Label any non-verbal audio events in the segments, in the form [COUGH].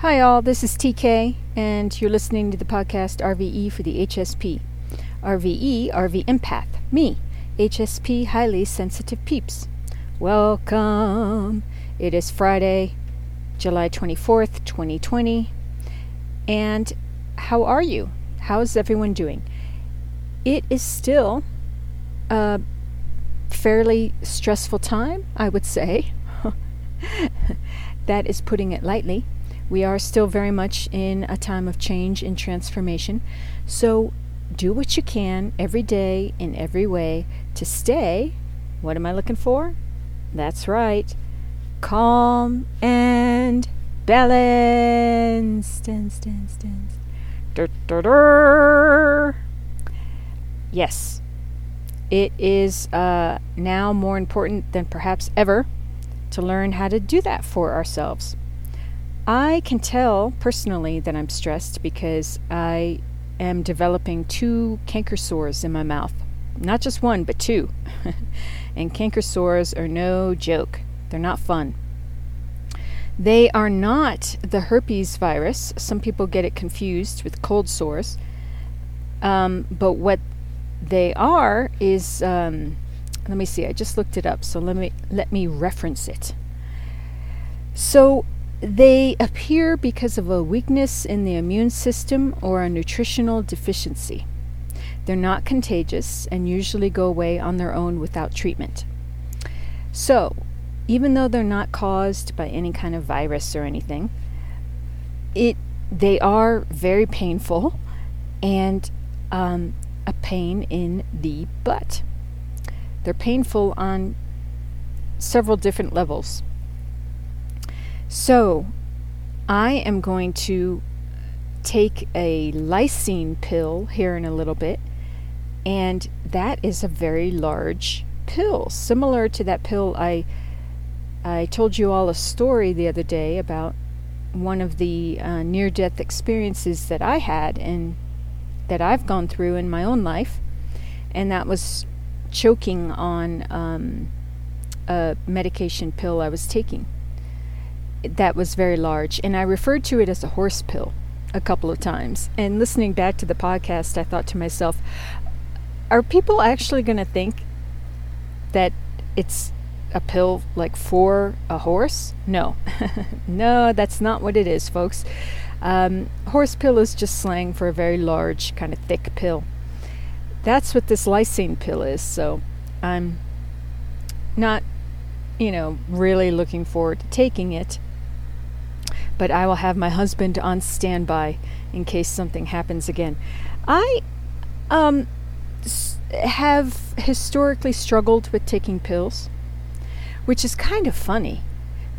Hi, all. This is TK, and you're listening to the podcast RVE for the HSP. RVE, RV Empath, me, HSP Highly Sensitive Peeps. Welcome. It is Friday, July 24th, 2020. And how are you? How's everyone doing? It is still a fairly stressful time, I would say. [LAUGHS] that is putting it lightly. We are still very much in a time of change and transformation. So do what you can every day in every way to stay. What am I looking for? That's right. Calm and balanced. Dance, dance, dance. Dur, dur, dur. Yes, it is uh, now more important than perhaps ever to learn how to do that for ourselves. I can tell personally that I'm stressed because I am developing two canker sores in my mouth. Not just one, but two. [LAUGHS] and canker sores are no joke, they're not fun. They are not the herpes virus. Some people get it confused with cold sores. Um, but what they are is, um, let me see. I just looked it up, so let me let me reference it. So they appear because of a weakness in the immune system or a nutritional deficiency. They're not contagious and usually go away on their own without treatment. So, even though they're not caused by any kind of virus or anything, it they are very painful and um, a pain in the butt. They're painful on several different levels. So, I am going to take a lysine pill here in a little bit, and that is a very large pill, similar to that pill I I told you all a story the other day about one of the uh, near-death experiences that I had and that I've gone through in my own life, and that was choking on um, a medication pill I was taking that was very large, and I referred to it as a horse pill a couple of times. And listening back to the podcast, I thought to myself, are people actually going to think that it's a pill like for a horse? No. [LAUGHS] no, that's not what it is, folks. Um, horse pill is just slang for a very large, kind of thick pill. That's what this lysine pill is, so I'm not, you know, really looking forward to taking it but I will have my husband on standby in case something happens again. I um, have historically struggled with taking pills, which is kind of funny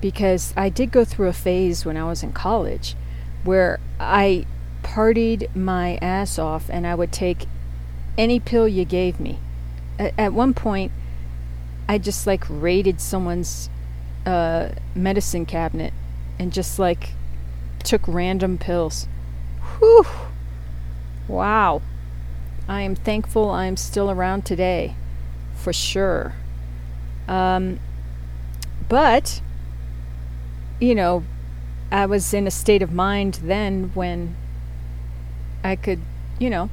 because I did go through a phase when I was in college where I partied my ass off and I would take any pill you gave me. At, one point, I just like raided someone's uh, medicine cabinet and just like took random pills. Whew. Wow. I am thankful I'm still around today, for sure. Um, but, you know, I was in a state of mind then when I could, you know,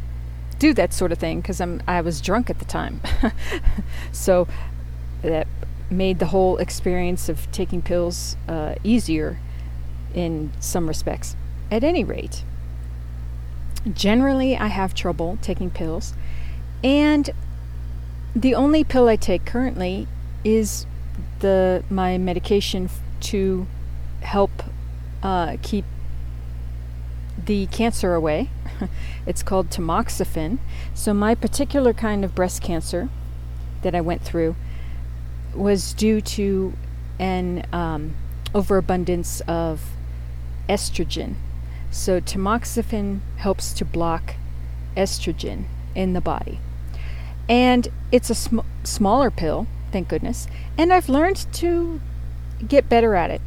do that sort of thing because I'm I was drunk at the time. [LAUGHS] so that made the whole experience of taking pills uh, easier in some respects. At any rate, generally I have trouble taking pills, and the only pill I take currently is the my medication to help uh, keep the cancer away. [LAUGHS] it's called tamoxifen. So my particular kind of breast cancer that I went through was due to an um, overabundance of estrogen. So, tamoxifen helps to block estrogen in the body. And it's a sm- smaller pill, thank goodness. And I've learned to get better at it,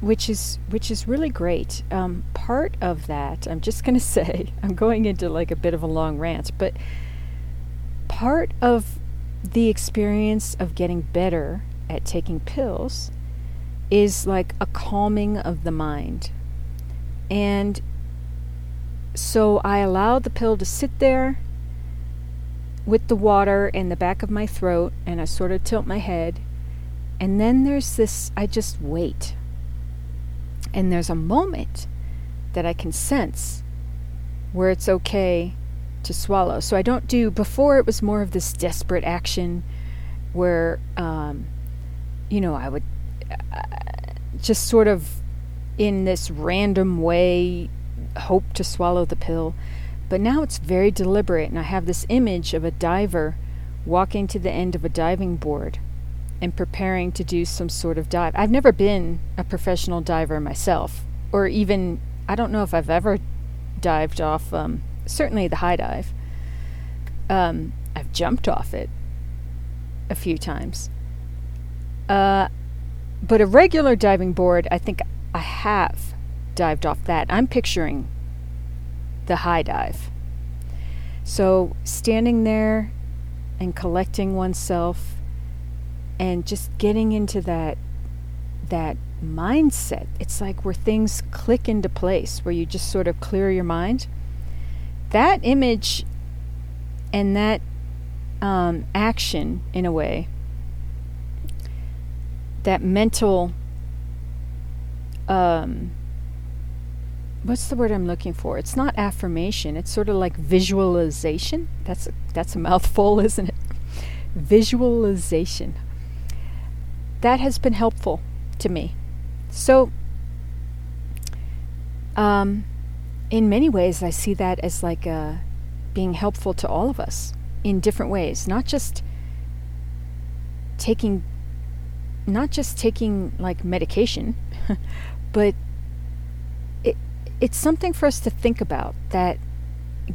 which is which is really great. Um, part of that, I'm just going [LAUGHS] to say, I'm going into like a bit of a long rant, but part of the experience of getting better at taking pills is like a calming of the mind. And so I allow the pill to sit there with the water in the back of my throat and I sort of tilt my head. And then there's this, I just wait. And there's a moment that I can sense where it's okay to swallow. So I don't do, before it was more of this desperate action where, um, you know, I would just sort of in this random way hope to swallow the pill. But now it's very deliberate, and I have this image of a diver walking to the end of a diving board and preparing to do some sort of dive. I've never been a professional diver myself, or even, I don't know if I've ever dived off, um, certainly the high dive. Um, I've jumped off it a few times. Uh, but a regular diving board, I think I have dived off that. I'm picturing the high dive. So standing there and collecting oneself and just getting into that that mindset. It's like where things click into place, where you just sort of clear your mind. That image and that um, action, in a way, that mental um, what's the word I'm looking for? It's not affirmation. It's sort of like visualization. That's a, that's a mouthful, [LAUGHS] isn't it? Visualization. That has been helpful to me. So, um, in many ways, I see that as like uh, being helpful to all of us in different ways. Not just taking, not just taking like medication, [LAUGHS] but it, it's something for us to think about that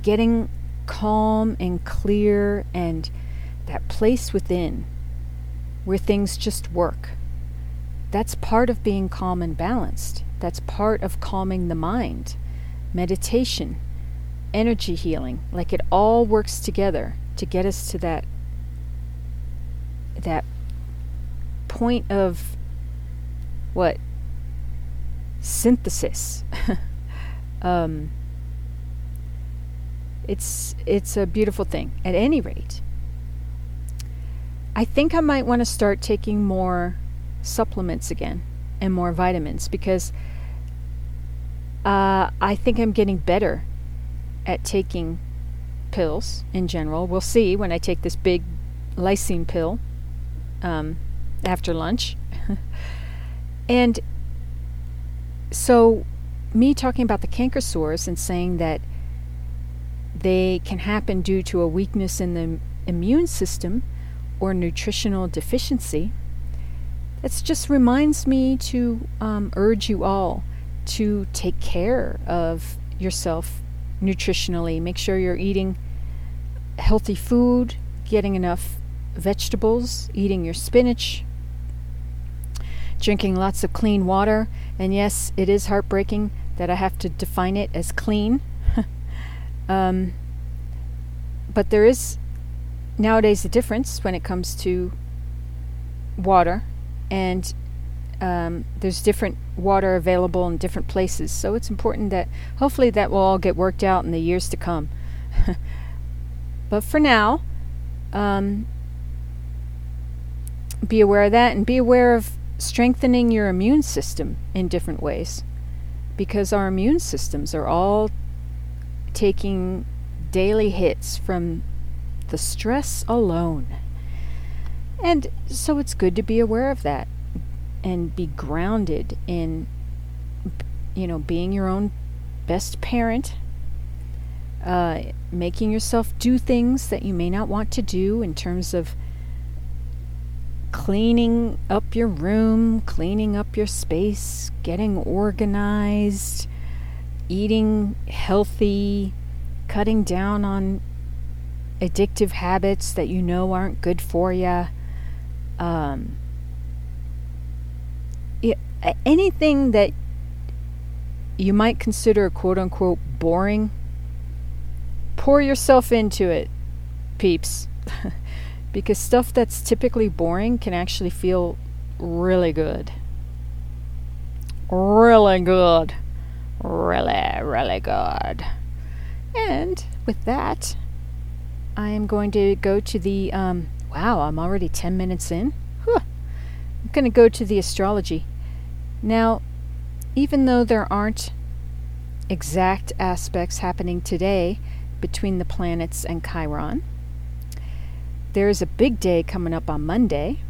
getting calm and clear and that place within where things just work. That's part of being calm and balanced. That's part of calming the mind. Meditation, energy healing, like it all works together to get us to that that point of what synthesis [LAUGHS] Um, it's it's a beautiful thing. At any rate, I think I might want to start taking more supplements again and more vitamins because uh, I think I'm getting better at taking pills in general. We'll see when I take this big lysine pill um, after lunch. and so me talking about the canker sores and saying that they can happen due to a weakness in the immune system or nutritional deficiency, that just reminds me to um, urge you all to take care of yourself nutritionally. Make sure you're eating healthy food, getting enough vegetables, eating your spinach, drinking lots of clean water. And yes, it is heartbreaking that I have to define it as clean. [LAUGHS] um, but there is nowadays a difference when it comes to water, and um, there's different water available in different places. So it's important that hopefully that will all get worked out in the years to come. [LAUGHS] but for now, um, be aware of that and be aware of strengthening your immune system in different ways because our immune systems are all taking daily hits from the stress alone. And so it's good to be aware of that and be grounded in, you know, being your own best parent, uh, making yourself do things that you may not want to do in terms of cleaning up your room, cleaning up your space, getting organized, eating healthy, cutting down on addictive habits that you know aren't good for you. Um, anything that you might consider quote unquote boring, pour yourself into it, peeps. [LAUGHS] because stuff that's typically boring can actually feel really good. really good. Really, really good. And with that, I am going to go to the. Um, wow, I'm already 10 minutes in. Huh. I'm going to go to the astrology. Now, even though there aren't exact aspects happening today between the planets and Chiron, there is a big day coming up on Monday,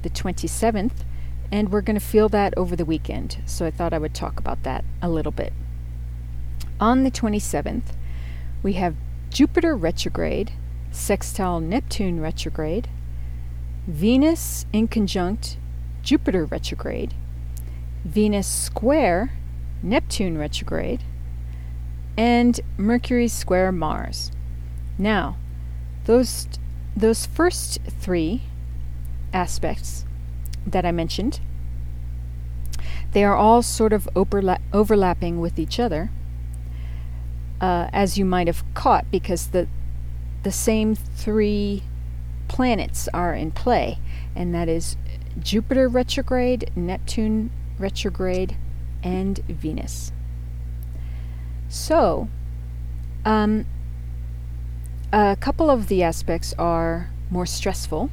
the 27th, and we're going to feel that over the weekend. So I thought I would talk about that a little bit. On the 27th, we have Jupiter retrograde, sextile Neptune retrograde, Venus inconjunct Jupiter retrograde, Venus square Neptune retrograde, and Mercury square Mars. Now, those those first three aspects that I mentioned, they are all sort of overla- overlapping with each other, uh, as you might have caught, because the the same three planets are in play, and that is Jupiter retrograde, Neptune retrograde, and Venus. So, um, a couple of the aspects are more stressful,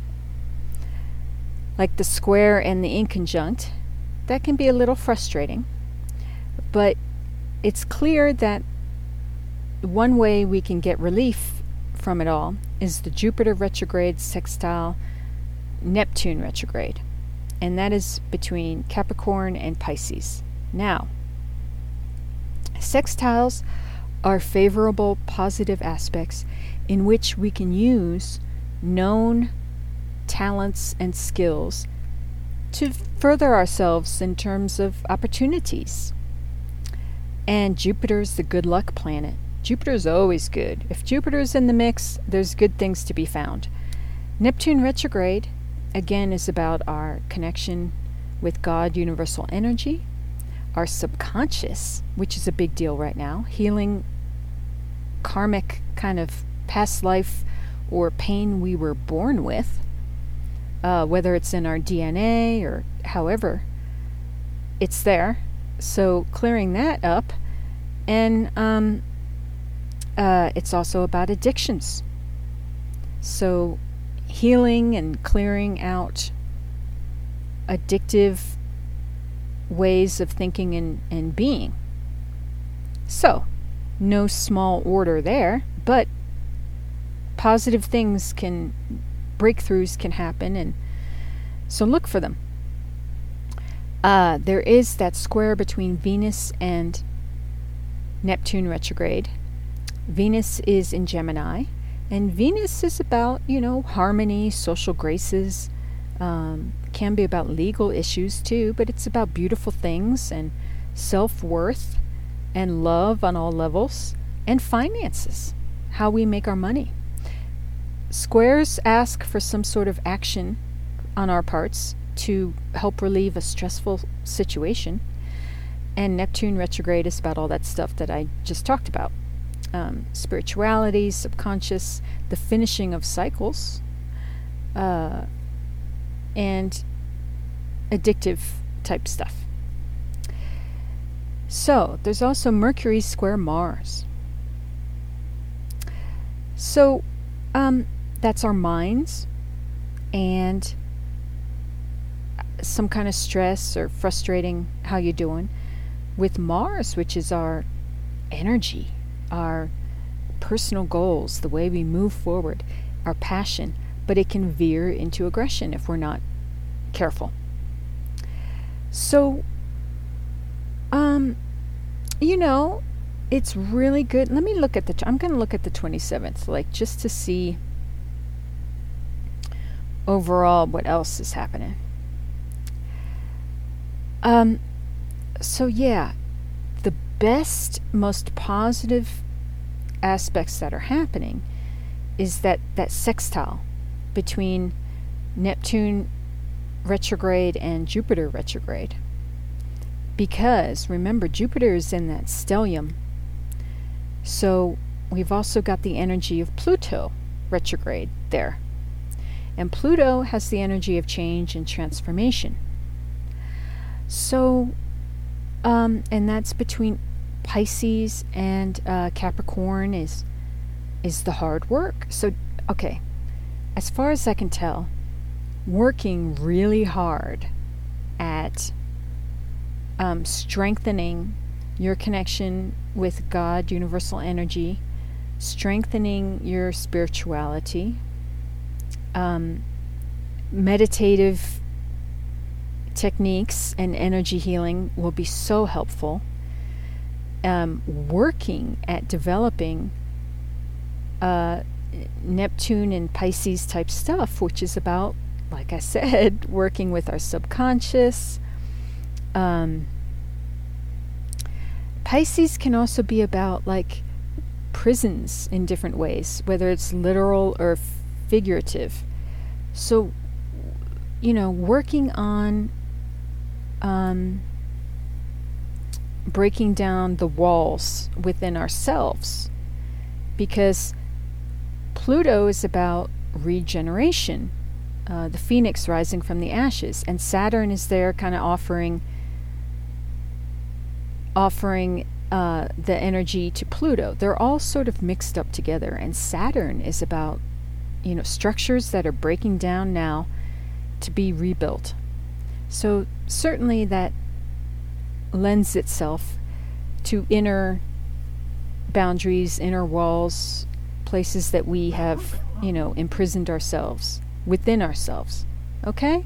like the square and the inconjunct. That can be a little frustrating, but it's clear that one way we can get relief from it all is the Jupiter retrograde sextile Neptune retrograde, and that is between Capricorn and Pisces. Now, Sextiles are favorable positive aspects in which we can use known talents and skills to further ourselves in terms of opportunities. And Jupiter's the good luck planet. Jupiter's always good. If Jupiter's in the mix, there's good things to be found. Neptune retrograde, again, is about our connection with God, universal energy, our subconscious, which is a big deal right now, healing karmic kind of past life or pain we were born with, uh, whether it's in our DNA or however, it's there. So clearing that up, and um, uh, it's also about addictions. So healing and clearing out addictive ways of thinking and, and being. So, no small order there, but positive things can, breakthroughs can happen, and so look for them. Uh, there is that square between Venus and Neptune retrograde. Venus is in Gemini, and Venus is about, you know, harmony, social graces, um, can be about legal issues too, but it's about beautiful things and self worth and love on all levels and finances, how we make our money. Squares ask for some sort of action on our parts to help relieve a stressful situation. And Neptune retrograde is about all that stuff that I just talked about um, spirituality, subconscious, the finishing of cycles, uh, and addictive type stuff. So, there's also Mercury square Mars. So, um, that's our minds and some kind of stress or frustrating how you doing with Mars, which is our energy, our personal goals, the way we move forward, our passion, but it can veer into aggression if we're not careful. So, um, you know, it's really good. Let me look at the. I'm going to look at the 27th, like just to see overall what else is happening. Um, so yeah, the best, most positive aspects that are happening is that that sextile between Neptune retrograde and Jupiter retrograde. Because remember, Jupiter is in that stellium. So we've also got the energy of Pluto retrograde there. And Pluto has the energy of change and transformation. So um, and that's between Pisces and uh, Capricorn is is the hard work. So, okay, as far as I can tell, working really hard at um, strengthening your connection with God, universal energy, strengthening your spirituality, um, meditative techniques and energy healing will be so helpful. Um, working at developing uh, Neptune and Pisces type stuff, which is about, like I said, [LAUGHS] working with our subconscious. Um, Pisces can also be about like prisons in different ways, whether it's literal or figurative. So, you know, working on um, breaking down the walls within ourselves because Pluto is about regeneration, uh, the phoenix rising from the ashes, and Saturn is there kind of offering offering uh, the energy to Pluto. They're all sort of mixed up together, and Saturn is about you know structures that are breaking down now to be rebuilt. So certainly that lends itself to inner boundaries, inner walls, places that we have, you know, imprisoned ourselves within ourselves. Okay?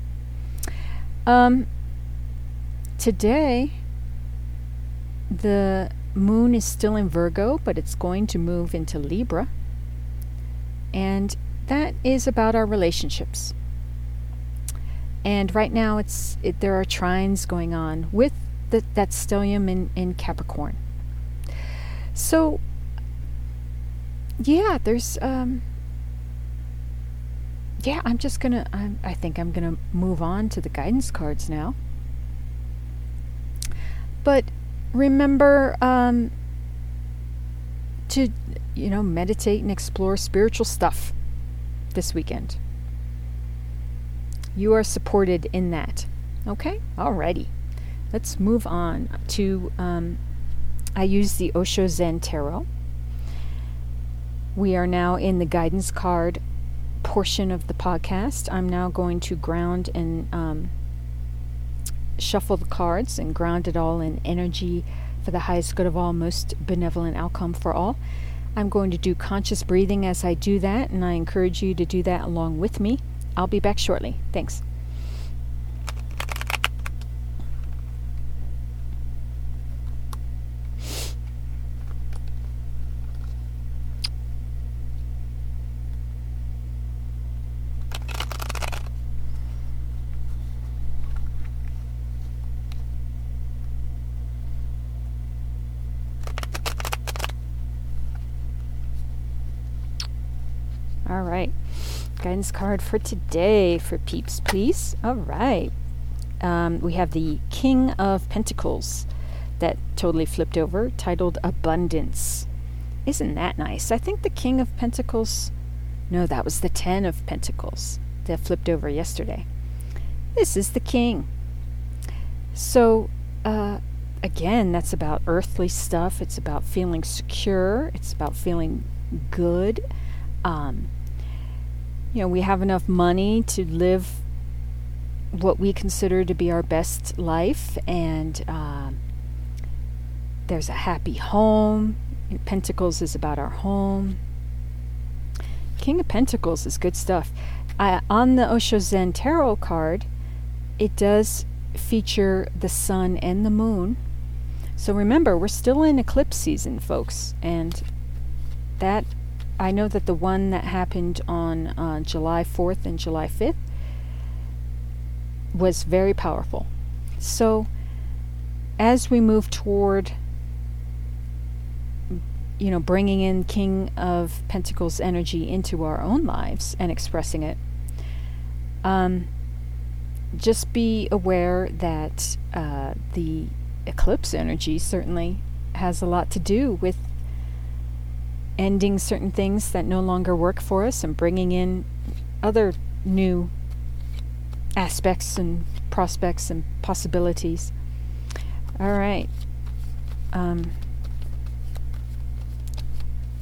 Um, today, the moon is still in Virgo, but it's going to move into Libra. And that is about our relationships. And right now, it's it, there are trines going on with the, that stellium in, in Capricorn. So yeah, there's um yeah, I'm just gonna I'm, I think I'm gonna move on to the guidance cards now. But remember um to you know meditate and explore spiritual stuff this weekend. You are supported in that. Okay? Alrighty. Let's move on to um, I use the Osho Zen Tarot. We are now in the guidance card portion of the podcast. I'm now going to ground and um, shuffle the cards and ground it all in energy for the highest good of all, most benevolent outcome for all. I'm going to do conscious breathing as I do that, and I encourage you to do that along with me. I'll be back shortly. Thanks. All right. Guidance card for today for peeps, please. All right. Um, we have the King of Pentacles that totally flipped over, titled Abundance. Isn't that nice? I think the King of Pentacles. No, that was the Ten of Pentacles that flipped over yesterday. This is the King. So, uh, again, that's about earthly stuff. It's about feeling secure. It's about feeling good. Um, you know, we have enough money to live what we consider to be our best life, and uh, there's a happy home. Pentacles is about our home. King of Pentacles is good stuff. Uh, on the Osho Zen Tarot card, it does feature the sun and the moon. So remember, we're still in eclipse season, folks, and that I know that the one that happened on uh, July 4th and July 5th was very powerful. So, as we move toward, you know, bringing in King of Pentacles energy into our own lives and expressing it, um, just be aware that uh, the eclipse energy certainly has a lot to do with ending certain things that no longer work for us and bringing in other new aspects and prospects and possibilities. All right. Um,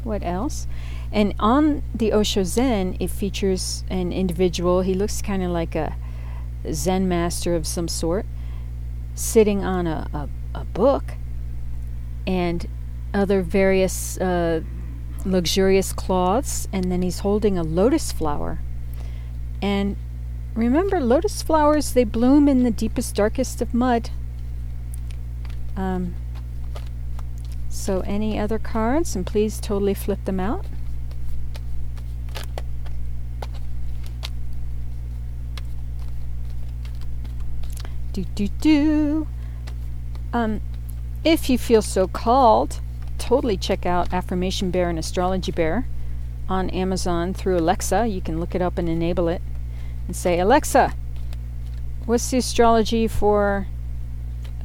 what else? And on the Osho Zen, it features an individual. He looks kind of like a Zen master of some sort, sitting on a, a, a book and other various uh, luxurious cloths, and then he's holding a lotus flower. And remember, lotus flowers, they bloom in the deepest, darkest of mud. Um, so, any other cards, and please totally flip them out. Do do do. Um, if you feel so called, totally check out Affirmation Bear and Astrology Bear on Amazon through Alexa. You can look it up and enable it and say, Alexa, what's the astrology for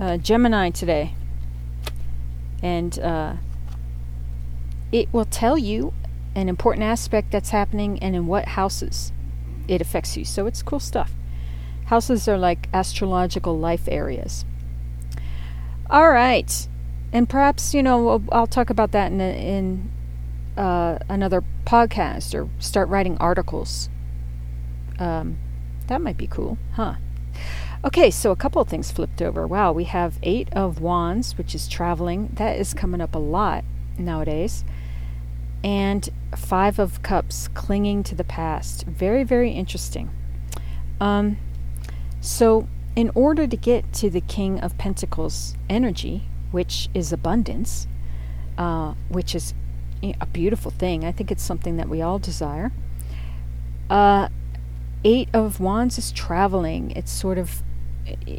uh, Gemini today? And uh, it will tell you an important aspect that's happening and in what houses it affects you. So it's cool stuff. Houses are like astrological life areas. All right. And perhaps, you know, I'll talk about that in, a, in uh, another podcast or start writing articles. Um, that might be cool, huh? Okay, so a couple of things flipped over. Wow, we have Eight of Wands, which is traveling. That is coming up a lot nowadays. And Five of Cups, clinging to the past. Very, very interesting. Um, so, in order to get to the King of Pentacles energy, which is abundance, uh, which is a beautiful thing, I think it's something that we all desire. Uh, Eight of Wands is traveling. It's sort of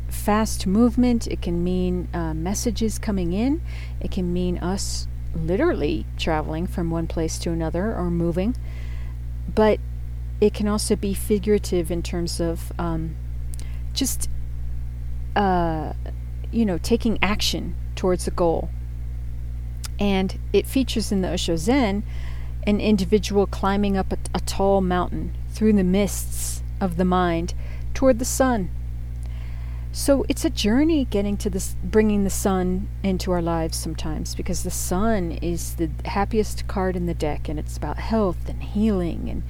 fast movement. It can mean uh, messages coming in. It can mean us literally traveling from one place to another or moving. But it can also be figurative in terms of um, just uh, you know taking action towards a goal and it features in the Osho Zen an individual climbing up a, a tall mountain through the mists of the mind toward the sun so it's a journey getting to this bringing the sun into our lives sometimes because the sun is the happiest card in the deck and it's about health and healing and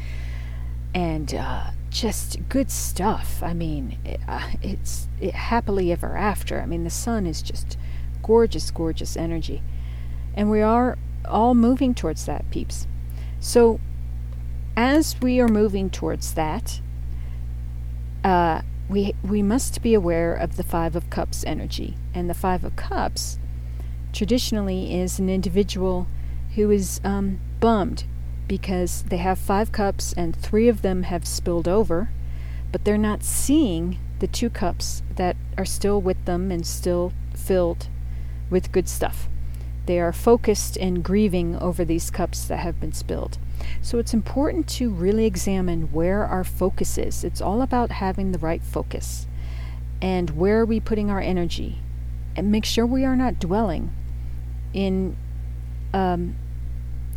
and uh, just good stuff. I mean, it, uh, it's it, happily ever after. I mean, the sun is just gorgeous, gorgeous energy. And we are all moving towards that, peeps. So, as we are moving towards that, uh, we, we must be aware of the Five of Cups energy. And the Five of Cups traditionally is an individual who is um, bummed because they have five cups and three of them have spilled over, but they're not seeing the two cups that are still with them and still filled with good stuff. They are focused and grieving over these cups that have been spilled. So it's important to really examine where our focus is. It's all about having the right focus. And where are we putting our energy? And make sure we are not dwelling in um,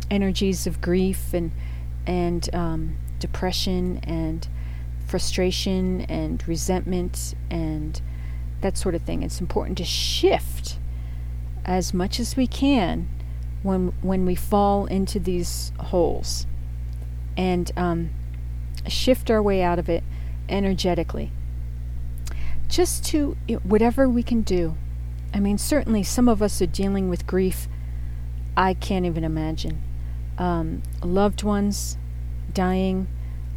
energies of grief and and um, depression and frustration and resentment and that sort of thing. It's important to shift as much as we can when when we fall into these holes and um, shift our way out of it energetically. Just to whatever we can do. I mean, certainly some of us are dealing with grief. I can't even imagine um, loved ones dying,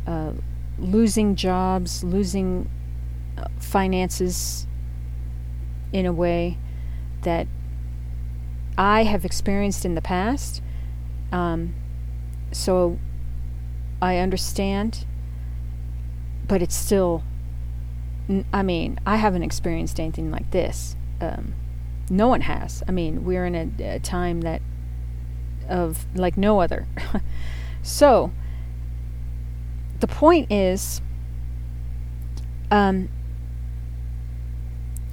uh, losing jobs, losing uh, finances in a way that I have experienced in the past. Um, so I understand, but it's still, I mean, I haven't experienced anything like this. Um, no one has. I mean, we're in a, a time that of like no other. [LAUGHS] so the point is um,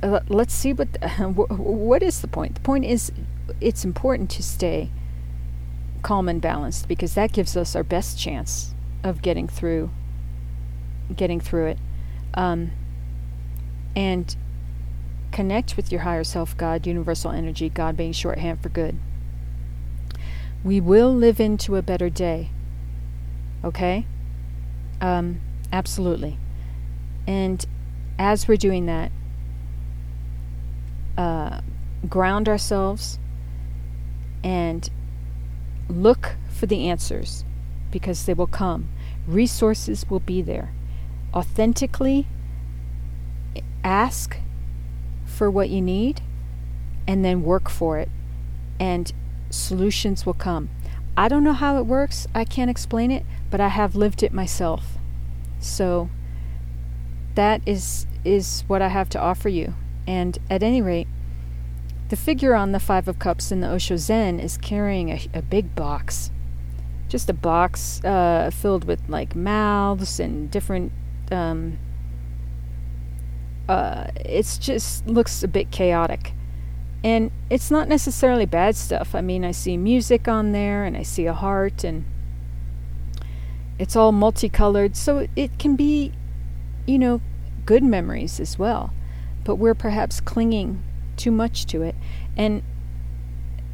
uh, let's see what the, [LAUGHS] what is the point. The point is it's important to stay calm and balanced because that gives us our best chance of getting through getting through it. Um, and Connect with your higher self, God, universal energy, God being shorthand for good. We will live into a better day. Okay? Um, absolutely. And as we're doing that, uh, ground ourselves and look for the answers because they will come. Resources will be there. Authentically ask for what you need and then work for it, and solutions will come. I don't know how it works, I can't explain it, but I have lived it myself. So that is is what I have to offer you. And at any rate, the figure on the Five of Cups in the Osho Zen is carrying a, a big box. Just a box uh, filled with like mouths and different. Um, uh, it's just looks a bit chaotic. And it's not necessarily bad stuff. I mean, I see music on there and I see a heart and it's all multicolored. So it can be, you know, good memories as well. But we're perhaps clinging too much to it. And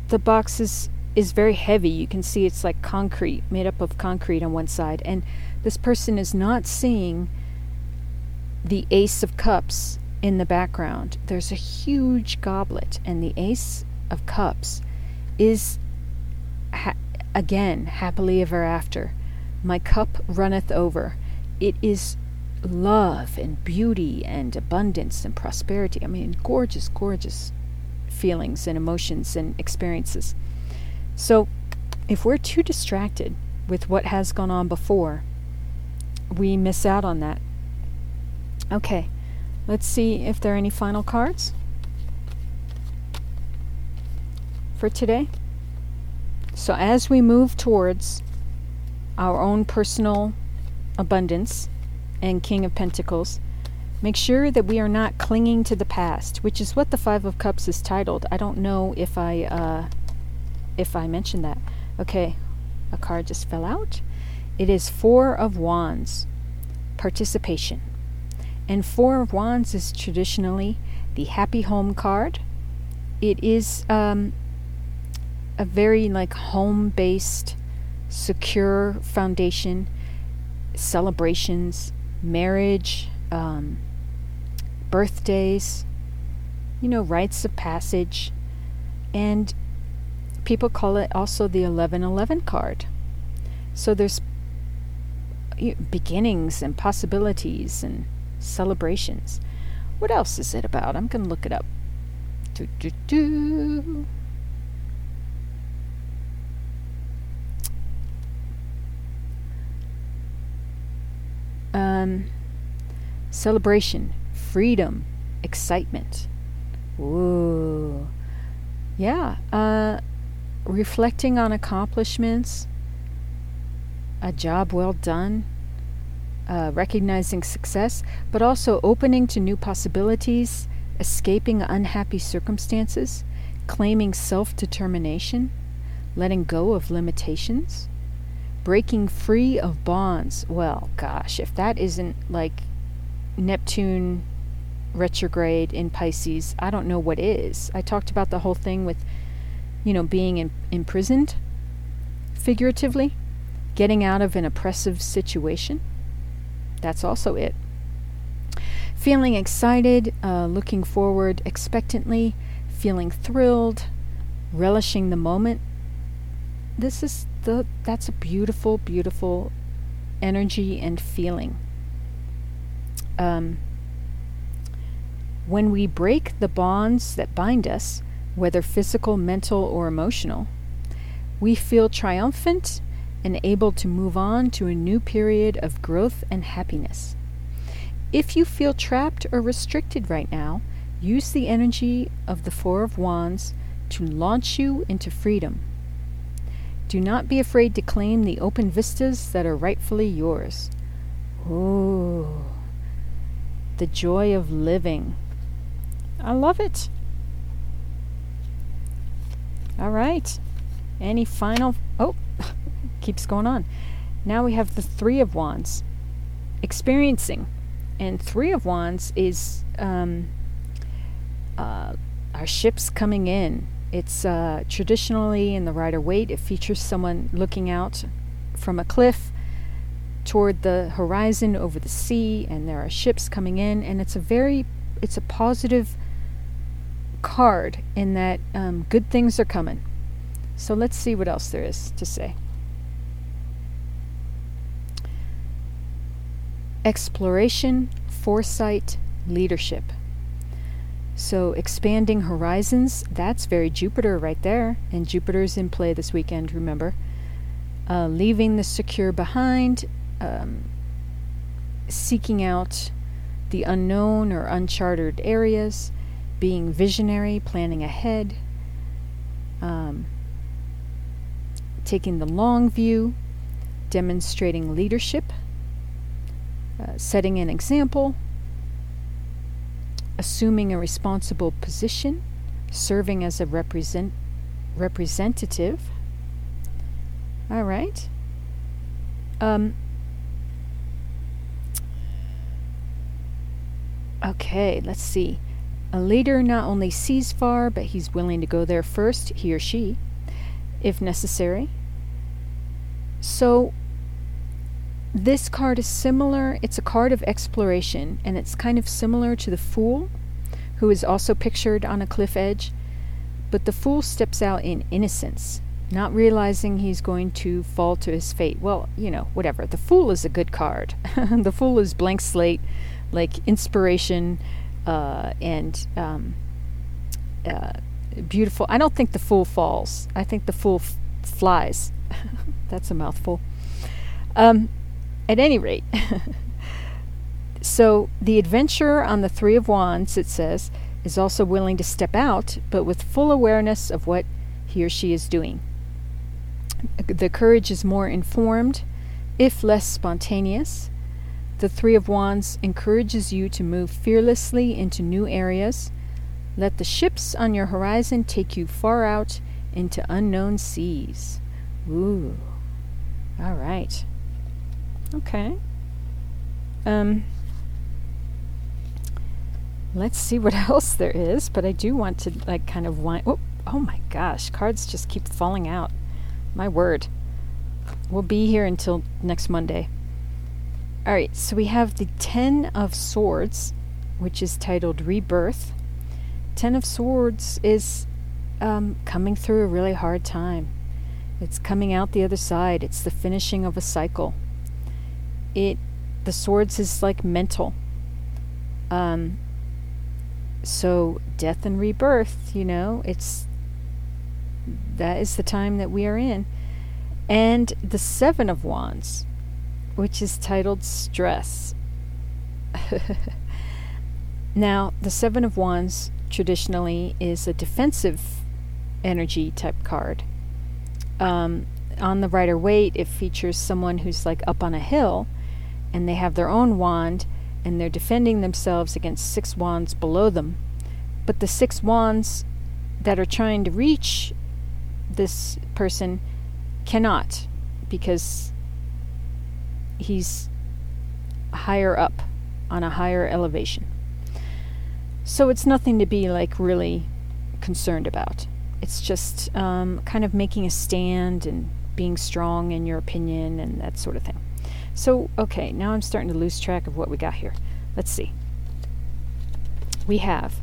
the box is, is very heavy. You can see it's like concrete, made up of concrete on one side. And this person is not seeing the Ace of Cups in the background. There's a huge goblet, and the Ace of Cups is, ha- again, happily ever after. My cup runneth over. It is love and beauty and abundance and prosperity. I mean, gorgeous, gorgeous feelings and emotions and experiences. So, if we're too distracted with what has gone on before, we miss out on that. Okay, let's see if there are any final cards for today. So, as we move towards our own personal abundance, and King of Pentacles. Make sure that we are not clinging to the past, which is what the Five of Cups is titled. I don't know if I uh, if I mentioned that. Okay, a card just fell out. It is Four of Wands, participation, and Four of Wands is traditionally the happy home card. It is um, a very like home-based, secure foundation, celebrations, marriage, um, birthdays, you know, rites of passage, and people call it also the 1111 card. So there's beginnings and possibilities and celebrations. What else is it about? I'm going to look it up. Do, do, do. Um, celebration, freedom, excitement. Ooh. Yeah. Uh, reflecting on accomplishments, a job well done, uh, recognizing success, but also opening to new possibilities, escaping unhappy circumstances, claiming self determination, letting go of limitations breaking free of bonds. Well, gosh, if that isn't like Neptune retrograde in Pisces, I don't know what is. I talked about the whole thing with, you know, being in, imprisoned, figuratively, getting out of an oppressive situation. That's also it. Feeling excited, uh, looking forward expectantly, feeling thrilled, relishing the moment. This is the that's a beautiful, beautiful energy and feeling. Um, when we break the bonds that bind us, whether physical, mental, or emotional, we feel triumphant and able to move on to a new period of growth and happiness. If you feel trapped or restricted right now, use the energy of the Four of Wands to launch you into freedom. Do not be afraid to claim the open vistas that are rightfully yours. Ooh, the joy of living. I love it. All right. Any final? Oh, [LAUGHS] keeps going on. Now we have the Three of Wands. Experiencing. And Three of Wands is um, uh, our ships coming in. It's uh, traditionally in the Rider Waite. It features someone looking out from a cliff toward the horizon over the sea, and there are ships coming in, and it's a very, it's a positive card in that um, good things are coming. So let's see what else there is to say. Exploration, foresight, leadership. So, expanding horizons, that's very Jupiter right there. And Jupiter's in play this weekend, remember. Uh, leaving the secure behind, um, seeking out the unknown or uncharted areas, being visionary, planning ahead, um, taking the long view, demonstrating leadership, uh, setting an example, assuming a responsible position, serving as a represent representative. All right. Um, okay, let's see. A leader not only sees far, but he's willing to go there first, he or she, if necessary. So, this card is similar. It's a card of exploration, and it's kind of similar to the Fool, who is also pictured on a cliff edge. But the Fool steps out in innocence, not realizing he's going to fall to his fate. Well, you know, whatever. The Fool is a good card. [LAUGHS] the Fool is blank slate, like inspiration uh, and um, uh, beautiful. I don't think the Fool falls, I think the Fool f- flies. [LAUGHS] That's a mouthful. Um, at any rate, [LAUGHS] so the adventurer on the Three of Wands, it says, is also willing to step out, but with full awareness of what he or she is doing. The courage is more informed, if less spontaneous. The Three of Wands encourages you to move fearlessly into new areas. Let the ships on your horizon take you far out into unknown seas. Ooh. All right. Okay. Um, let's see what [LAUGHS] else there is, but I do want to like kind of wind. Oh, oh my gosh, cards just keep falling out. My word. We'll be here until next Monday. All right, so we have the Ten of Swords, which is titled Rebirth. Ten of Swords is um, coming through a really hard time. It's coming out the other side. It's the finishing of a cycle it the swords is like mental. Um, so death and rebirth, you know, it's that is the time that we are in. And the Seven of Wands, which is titled Stress. [LAUGHS] now, the Seven of Wands traditionally is a defensive energy type card. Um, on the Rider Waite, it features someone who's like up on a hill and they have their own wand and they're defending themselves against six wands below them. But the six wands that are trying to reach this person cannot because he's higher up on a higher elevation. So it's nothing to be like really concerned about. It's just um, kind of making a stand and being strong in your opinion and that sort of thing. So, okay, now I'm starting to lose track of what we got here. Let's see. We have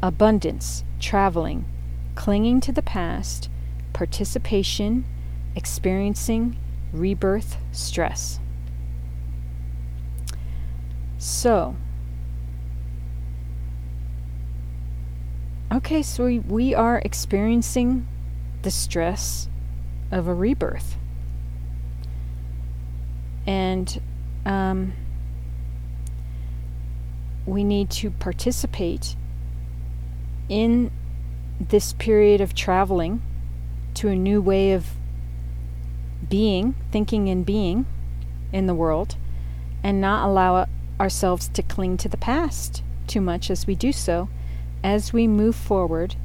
abundance, traveling, clinging to the past, participation, experiencing, rebirth, stress. So, okay, so we, we are experiencing the stress of a rebirth and um, we need to participate in this period of traveling to a new way of being, thinking, and being in the world, and not allow ourselves to cling to the past too much as we do so, as we move forward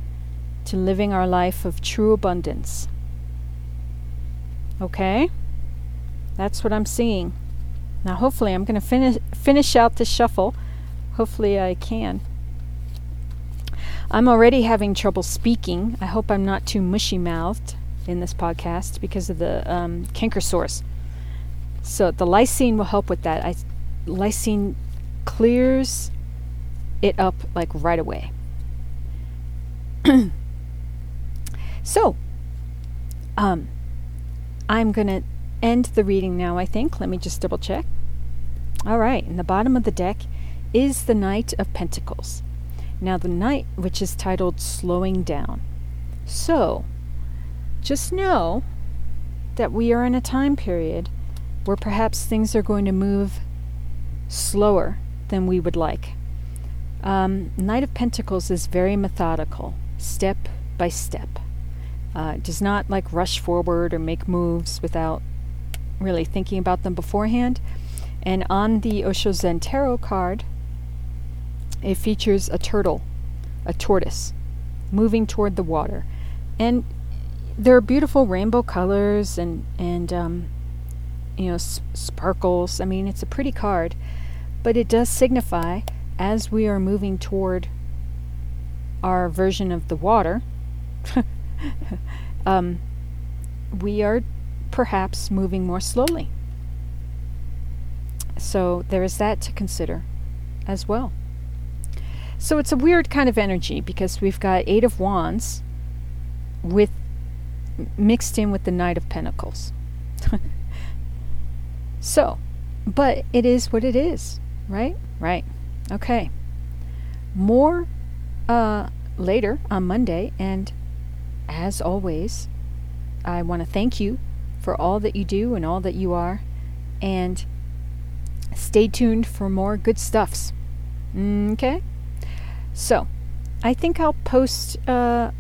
to living our life of true abundance. Okay? That's what I'm seeing. Now, hopefully, I'm going to finish finish out this shuffle. Hopefully, I can. I'm already having trouble speaking. I hope I'm not too mushy mouthed in this podcast because of the um, canker sores. So the lysine will help with that. I, lysine clears it up like right away. [CLEARS THROAT] so, um, I'm to end the reading now, I think. Let me just double check. All right, in the bottom of the deck is the Knight of Pentacles. Now, the Knight, which is titled Slowing Down. So, just know that we are in a time period where perhaps things are going to move slower than we would like. Um, Knight of Pentacles is very methodical, step by step. Uh, does not like rush forward or make moves without really thinking about them beforehand. And on the Osho Zen Tarot card, it features a turtle, a tortoise, moving toward the water. And there are beautiful rainbow colors and, and um, you know, s- sparkles. I mean, it's a pretty card, but it does signify as we are moving toward our version of the water, [LAUGHS] um, we are perhaps moving more slowly. So there is that to consider as well. So it's a weird kind of energy because we've got Eight of Wands with mixed in with the Knight of Pentacles. [LAUGHS] so, but it is what it is, right? Right. Okay. More uh, later on Monday, and as always, I want to thank you for all that you do and all that you are, and stay tuned for more good stuffs. Okay? So, I think I'll post uh,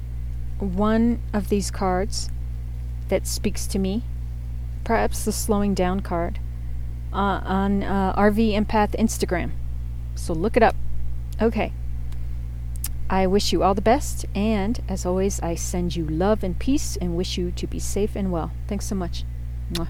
one of these cards that speaks to me, perhaps the slowing down card, uh, on uh, RV Empath Instagram. So look it up. Okay. I wish you all the best, and as always, I send you love and peace and wish you to be safe and well. Thanks so much. Mwah.